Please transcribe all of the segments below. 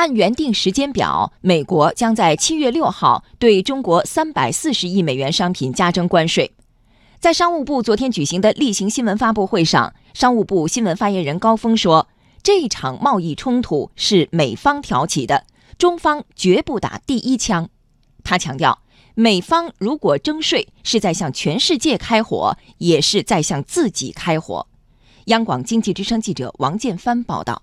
按原定时间表，美国将在七月六号对中国三百四十亿美元商品加征关税。在商务部昨天举行的例行新闻发布会上，商务部新闻发言人高峰说：“这场贸易冲突是美方挑起的，中方绝不打第一枪。”他强调，美方如果征税，是在向全世界开火，也是在向自己开火。央广经济之声记者王建帆报道。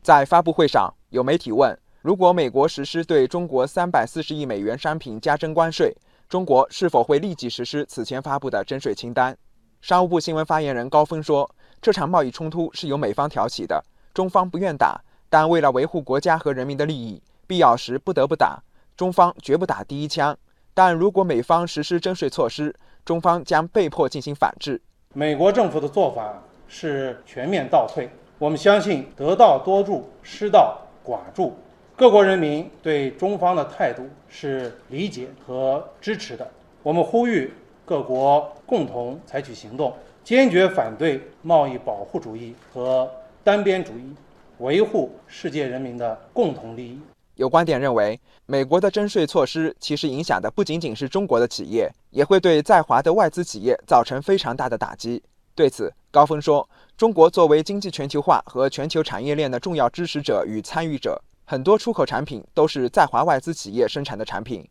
在发布会上，有媒体问：“如果美国实施对中国三百四十亿美元商品加征关税？”中国是否会立即实施此前发布的征税清单？商务部新闻发言人高峰说：“这场贸易冲突是由美方挑起的，中方不愿打，但为了维护国家和人民的利益，必要时不得不打。中方绝不打第一枪，但如果美方实施征税措施，中方将被迫进行反制。”美国政府的做法是全面倒退，我们相信得道多助，失道寡助。各国人民对中方的态度是理解和支持的。我们呼吁各国共同采取行动，坚决反对贸易保护主义和单边主义，维护世界人民的共同利益。有观点认为，美国的征税措施其实影响的不仅仅是中国的企业，也会对在华的外资企业造成非常大的打击。对此，高峰说：“中国作为经济全球化和全球产业链的重要支持者与参与者。”很多出口产品都是在华外资企业生产的产品。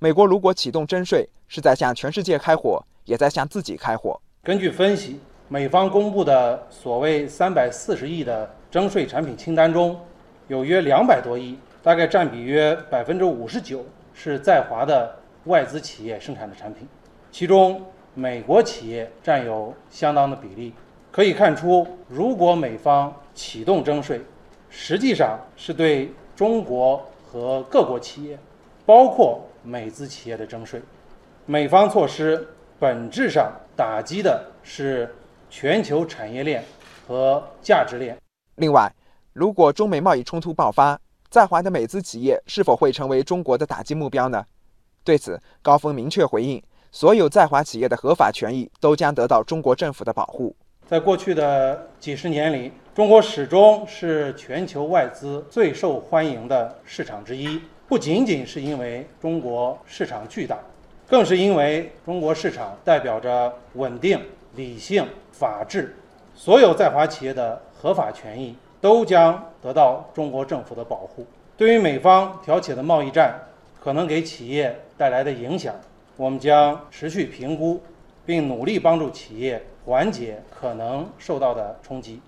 美国如果启动征税，是在向全世界开火，也在向自己开火。根据分析，美方公布的所谓三百四十亿的征税产品清单中，有约两百多亿，大概占比约百分之五十九，是在华的外资企业生产的产品，其中美国企业占有相当的比例。可以看出，如果美方启动征税，实际上是对。中国和各国企业，包括美资企业的征税，美方措施本质上打击的是全球产业链和价值链。另外，如果中美贸易冲突爆发，在华的美资企业是否会成为中国的打击目标呢？对此，高峰明确回应：所有在华企业的合法权益都将得到中国政府的保护。在过去的几十年里，中国始终是全球外资最受欢迎的市场之一。不仅仅是因为中国市场巨大，更是因为中国市场代表着稳定、理性、法治。所有在华企业的合法权益都将得到中国政府的保护。对于美方挑起的贸易战可能给企业带来的影响，我们将持续评估，并努力帮助企业。缓解可能受到的冲击。